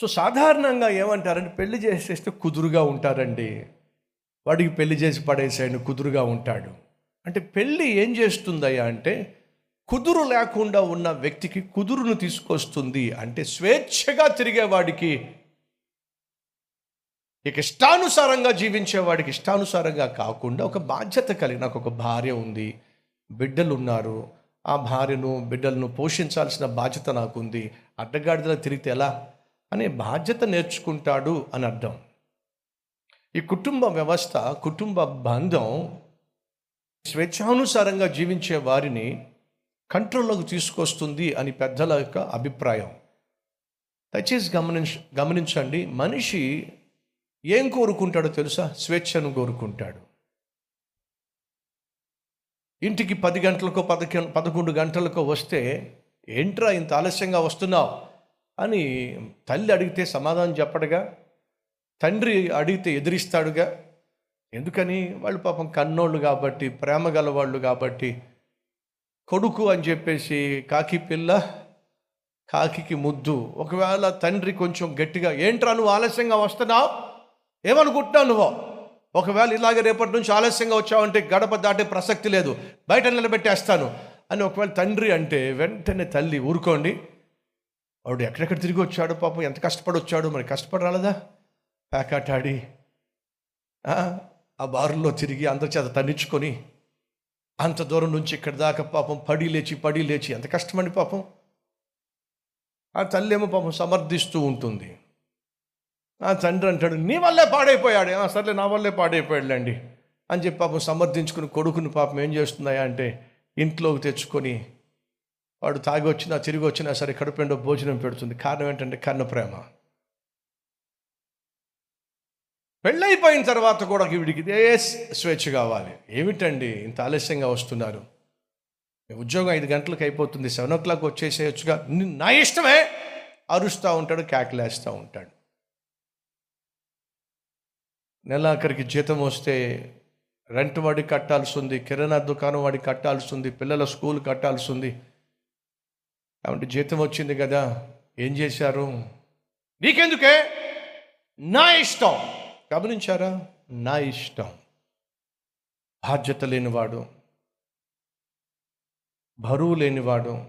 So సాధారణంగా ఏమంటారంటే పెళ్ళి చేసేస్తే కుదురుగా ఉంటారండి. వాడికి పెళ్ళి చేసి పడేసాడు కుదురుగా ఉంటాడు. అంటే పెళ్ళి ఏం చేస్తుందయ్యా అంటే కుదురు లేకుండా ఉన్న వ్యక్తికి కుదురును తీసుకొస్తుంది అంటే స్వేచ్ఛగా తిరిగేవాడికి ఇక ఇష్టానుసారంగా జీవించేవాడికి ఇష్టానుసారంగా కాకుండా ఒక బాధ్యత కలిగి నాకు ఒక భార్య ఉంది. బిడ్డలు ఉన్నారు ఆ భార్యను బిడ్డలను పోషించాల్సిన బాధ్యత నాకుంది. అడ్డగాడిదలా తిరిగితే ఎలా? అనే బాధ్యత నేర్చుకుంటాడు అని అర్థం. ఈ కుటుంబ వ్యవస్థ కుటుంబ బంధం స్వేచ్ఛానుసారంగా జీవించే వారిని కంట్రోల్లోకి తీసుకొస్తుంది అని పెద్దల యొక్క అభిప్రాయం. దయచేసి గమనించ గమనించండి మనిషి ఏం కోరుకుంటాడో తెలుసా? స్వేచ్ఛను కోరుకుంటాడు. ఇంటికి పది గంటలకో పదకొండు పదకొండు గంటలకో వస్తే ఏంట్రా ఇంత ఆలస్యంగా వస్తున్నావు? అని తల్లి అడిగితే సమాధానం చెప్పడుగా తండ్రి అడిగితే ఎదిరిస్తాడుగా. ఎందుకని? వాళ్ళు పాపం కన్నోళ్ళు కాబట్టి ప్రేమ గలవాళ్ళు కాబట్టి కొడుకు అని చెప్పేసి కాకి పిల్ల కాకికి ముద్దు. ఒకవేళ తండ్రి కొంచెం గట్టిగా ఏంట్రా నువ్వు ఆలస్యంగా వస్తున్నావు? ఏమనుకుంటున్నావు నువ్వు? ఒకవేళ ఇలాగే రేపటి నుంచి ఆలస్యంగా వచ్చావంటే గడప దాటే ప్రసక్తి లేదు. బయట నిలబెట్టేస్తాను. అని ఒకవేళ తండ్రి అంటే వెంటనే తల్లి ఊరుకోండి. వాడు ఎక్కడెక్కడ తిరిగి వచ్చాడు పాపం? ఎంత కష్టపడి వచ్చాడు? మరి కష్టపడి రాలేదా? ప్యాకాట్ ఆడి ఆ, బారుల్లో తిరిగి అందరి చేత తన్నించుకొని అంత దూరం నుంచి ఇక్కడ దాకా పాపం పడి లేచి పడి లేచి ఎంత కష్టమండి పాపం? ఆ తల్లి ఏమో పాపం సమర్థిస్తూ ఉంటుంది. ఆ తండ్రి అంటాడు నీ వల్లే పాడైపోయాడు. సర్లే నా వల్లే పాడైపోయాడులేండి. అని చెప్పి పాపం సమర్థించుకుని కొడుకుని పాపం ఏం చేస్తున్నాయా అంటే ఇంట్లోకి తెచ్చుకొని వాడు తాగి వచ్చినా తిరిగి వచ్చినా సరే కడుపుండో భోజనం పెడుతుంది. కారణం ఏంటంటే కన్న ప్రేమ పెళ్ళైపోయిన తర్వాత కూడా వీడికి ఇదే స్వేచ్ఛ కావాలి. ఏమిటండి? ఇంత ఆలస్యంగా వస్తున్నారు. ఉద్యోగం ఐదు గంటలకు అయిపోతుంది. సెవెన్ ఓ క్లాక్ వచ్చేసేయచ్చుగా. నా ఇష్టమే! అరుస్తూ ఉంటాడు కేకలేస్తూ ఉంటాడు. నెలాఖరికి జీతం వస్తే రెంట్ వాడికి కట్టాల్సి ఉంది కిరాణా దుకాణం వాడికి కట్టాల్సి ఉంది పిల్లల స్కూల్ కట్టాల్సి ఉంది కాబట్టి జీతం వచ్చింది కదా ఏం చేశారు? నీకెందుకే? నా ఇష్టం. గమనించారా? నా ఇష్టం. బాధ్యత లేనివాడు బరువు లేనివాడు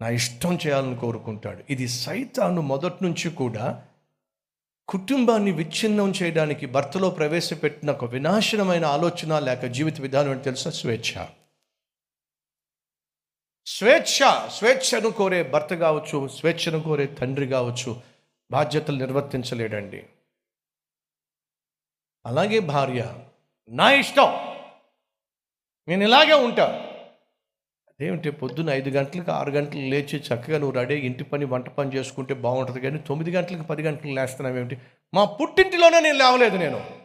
నా ఇష్టం చేయాలని కోరుకుంటాడు. ఇది సైతాను మొదటి నుంచి కూడా కుటుంబాన్ని విచ్ఛిన్నం చేయడానికి భర్తలో ప్రవేశపెట్టిన ఒక వినాశనమైన ఆలోచన లేక జీవిత విధానం ఏంటి తెలుసా? స్వేచ్ఛ. స్వేచ్ఛ స్వేచ్ఛను కోరే భర్త కావచ్చు స్వేచ్ఛను కోరే తండ్రి కావచ్చు బాధ్యతలు నిర్వర్తించలేడండి. అలాగే భార్య నా ఇష్టం. నేను ఇలాగే ఉంటా. అదేమిటి పొద్దున్న ఐదు గంటలకు ఆరు గంటలకు లేచి చక్కగా నువ్వు రెడీ ఇంటి పని వంట పని చేసుకుంటే బాగుంటుంది కానీ తొమ్మిది గంటలకు పది గంటలకు లేస్తున్నావు ఏమిటి? మా పుట్టింటిలోనే నేను లేవలేదు నేను.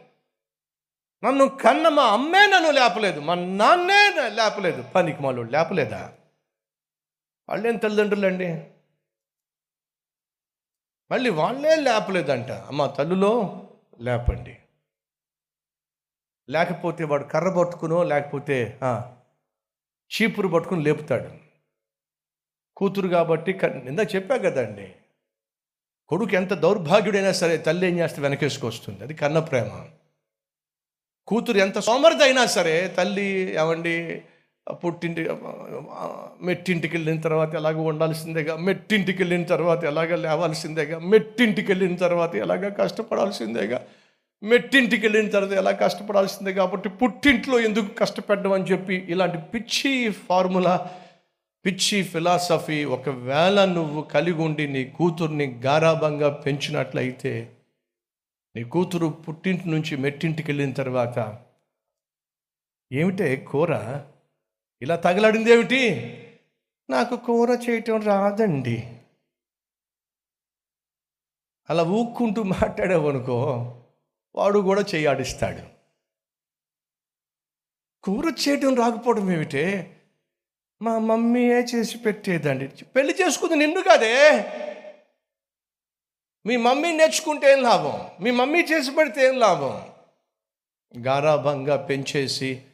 నన్ను కన్న మా అమ్మే నన్ను లేపలేదు. మా నాన్నే లేపలేదు. పనికి మాలో లేపలేదా? వాళ్ళేం తల్లిదండ్రులండి? మళ్ళీ వాళ్ళే లేపలేదంట. అమ్మ తల్లులో లేపండి. లేకపోతే వాడు కర్ర పట్టుకునో లేకపోతే చీపురు పట్టుకుని లేపుతాడు. కూతురు కాబట్టి క- చెప్పా కదండి. కొడుకు ఎంత దౌర్భాగ్యుడైనా సరే తల్లి ఏం చేస్తే వెనకేసుకొస్తుంది అది కన్న ప్రేమ. కూతురు ఎంత సోమరిదైనా సరే తల్లి ఏమండి పుట్టింటి మెట్టింటికి వెళ్ళిన తర్వాత ఎలాగ ఉండాల్సిందేగా మెట్టింటికి వెళ్ళిన తర్వాత ఎలాగ లేవాల్సిందేగా మెట్టింటికి వెళ్ళిన తర్వాత ఎలాగ కష్టపడాల్సిందేగా మెట్టింటికి వెళ్ళిన తర్వాత ఎలా కష్టపడాల్సిందే కాబట్టి పుట్టింట్లో ఎందుకు కష్టపడ్డం అని చెప్పి ఇలాంటి పిచ్చి ఫార్ములా పిచ్చి ఫిలాసఫీ ఒకవేళ నువ్వు కలిగి ఉండి నీ కూతుర్ని గారాభంగా పెంచినట్లయితే నీ కూతురు పుట్టింటి నుంచి మెట్టింటికి వెళ్ళిన తర్వాత ఏమిటే కూర? ఇలా తగలడింది ఏమిటి? నాకు కూర చేయటం రాదండి. అలా ఊక్కుంటూ మాట్లాడావనుకో వాడు కూడా చేయాడిస్తాడు. కూర చేయటం రాకపోవడం ఏమిటే? మా మమ్మీయే చేసి పెట్టేదండి. పెళ్ళి చేసుకుంది నిన్ను కదే. మీ మమ్మీ నేర్చుకుంటే ఏం లాభం? మీ మమ్మీ చేసి పెడితే ఏం లాభం? గారాభంగా పెంచేసి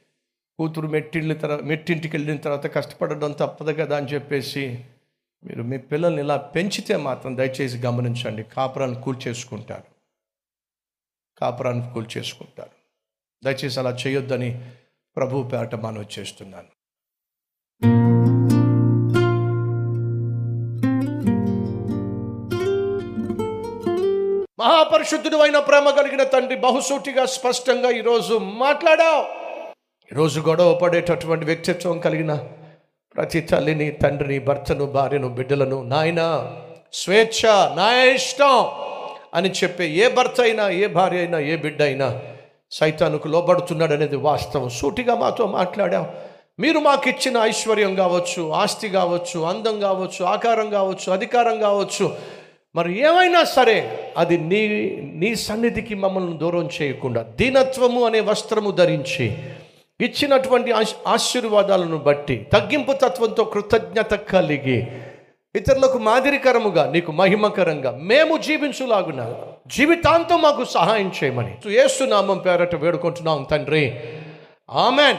కూతురు మెట్టిళ్ళ తర్వాత మెట్టింటికి వెళ్ళిన తర్వాత కష్టపడడం తప్పదు కదా అని చెప్పేసి మీరు మీ పిల్లల్ని ఇలా పెంచితే మాత్రం దయచేసి గమనించండి. కాపురాన్ని కూల్చేసుకుంటారు. కాపురాన్ని కూల్చేసుకుంటారు. దయచేసి అలా చేయొద్దని ప్రభు పేరట మనవి చేస్తున్నాను. మహాపరిశుద్ధుడు అయిన ప్రేమ కలిగిన తండ్రి బహుసూటిగా స్పష్టంగా ఈరోజు మాట్లాడావు. ఈరోజు గొడవ పడేటటువంటి వ్యక్తిత్వం కలిగిన ప్రతి తల్లిని తండ్రిని భర్తను భార్యను బిడ్డలను నాయన స్వేచ్ఛ నా ఇష్టం అని చెప్పే ఏ భర్త అయినా ఏ భార్య అయినా ఏ బిడ్డ అయినా సైతానుకు లోబడుతున్నాడు అనేది వాస్తవం. సూటిగా మాతో మాట్లాడాం మీరు మాకు ఇచ్చిన ఐశ్వర్యం కావచ్చు ఆస్తి కావచ్చు అందం కావచ్చు ఆకారం కావచ్చు అధికారం కావచ్చు. మరి ఏమైనా సరే అది నీ నీ సన్నిధికి మమ్మల్ని దూరం చేయకుండా దీనత్వము అనే వస్త్రము ధరించి ఇచ్చినటువంటి ఆశ్- ఆశీర్వాదాలను బట్టి తగ్గింపు తత్వంతో కృతజ్ఞత కలిగి ఇతరులకు మాదిరికరముగా నీకు మహిమకరంగా మేము జీవించులాగున జీవితాంతం మాకు సహాయం చేయమని. యేసు పేరట వేడుకుంటున్నాం తండ్రి. ఆమెన్.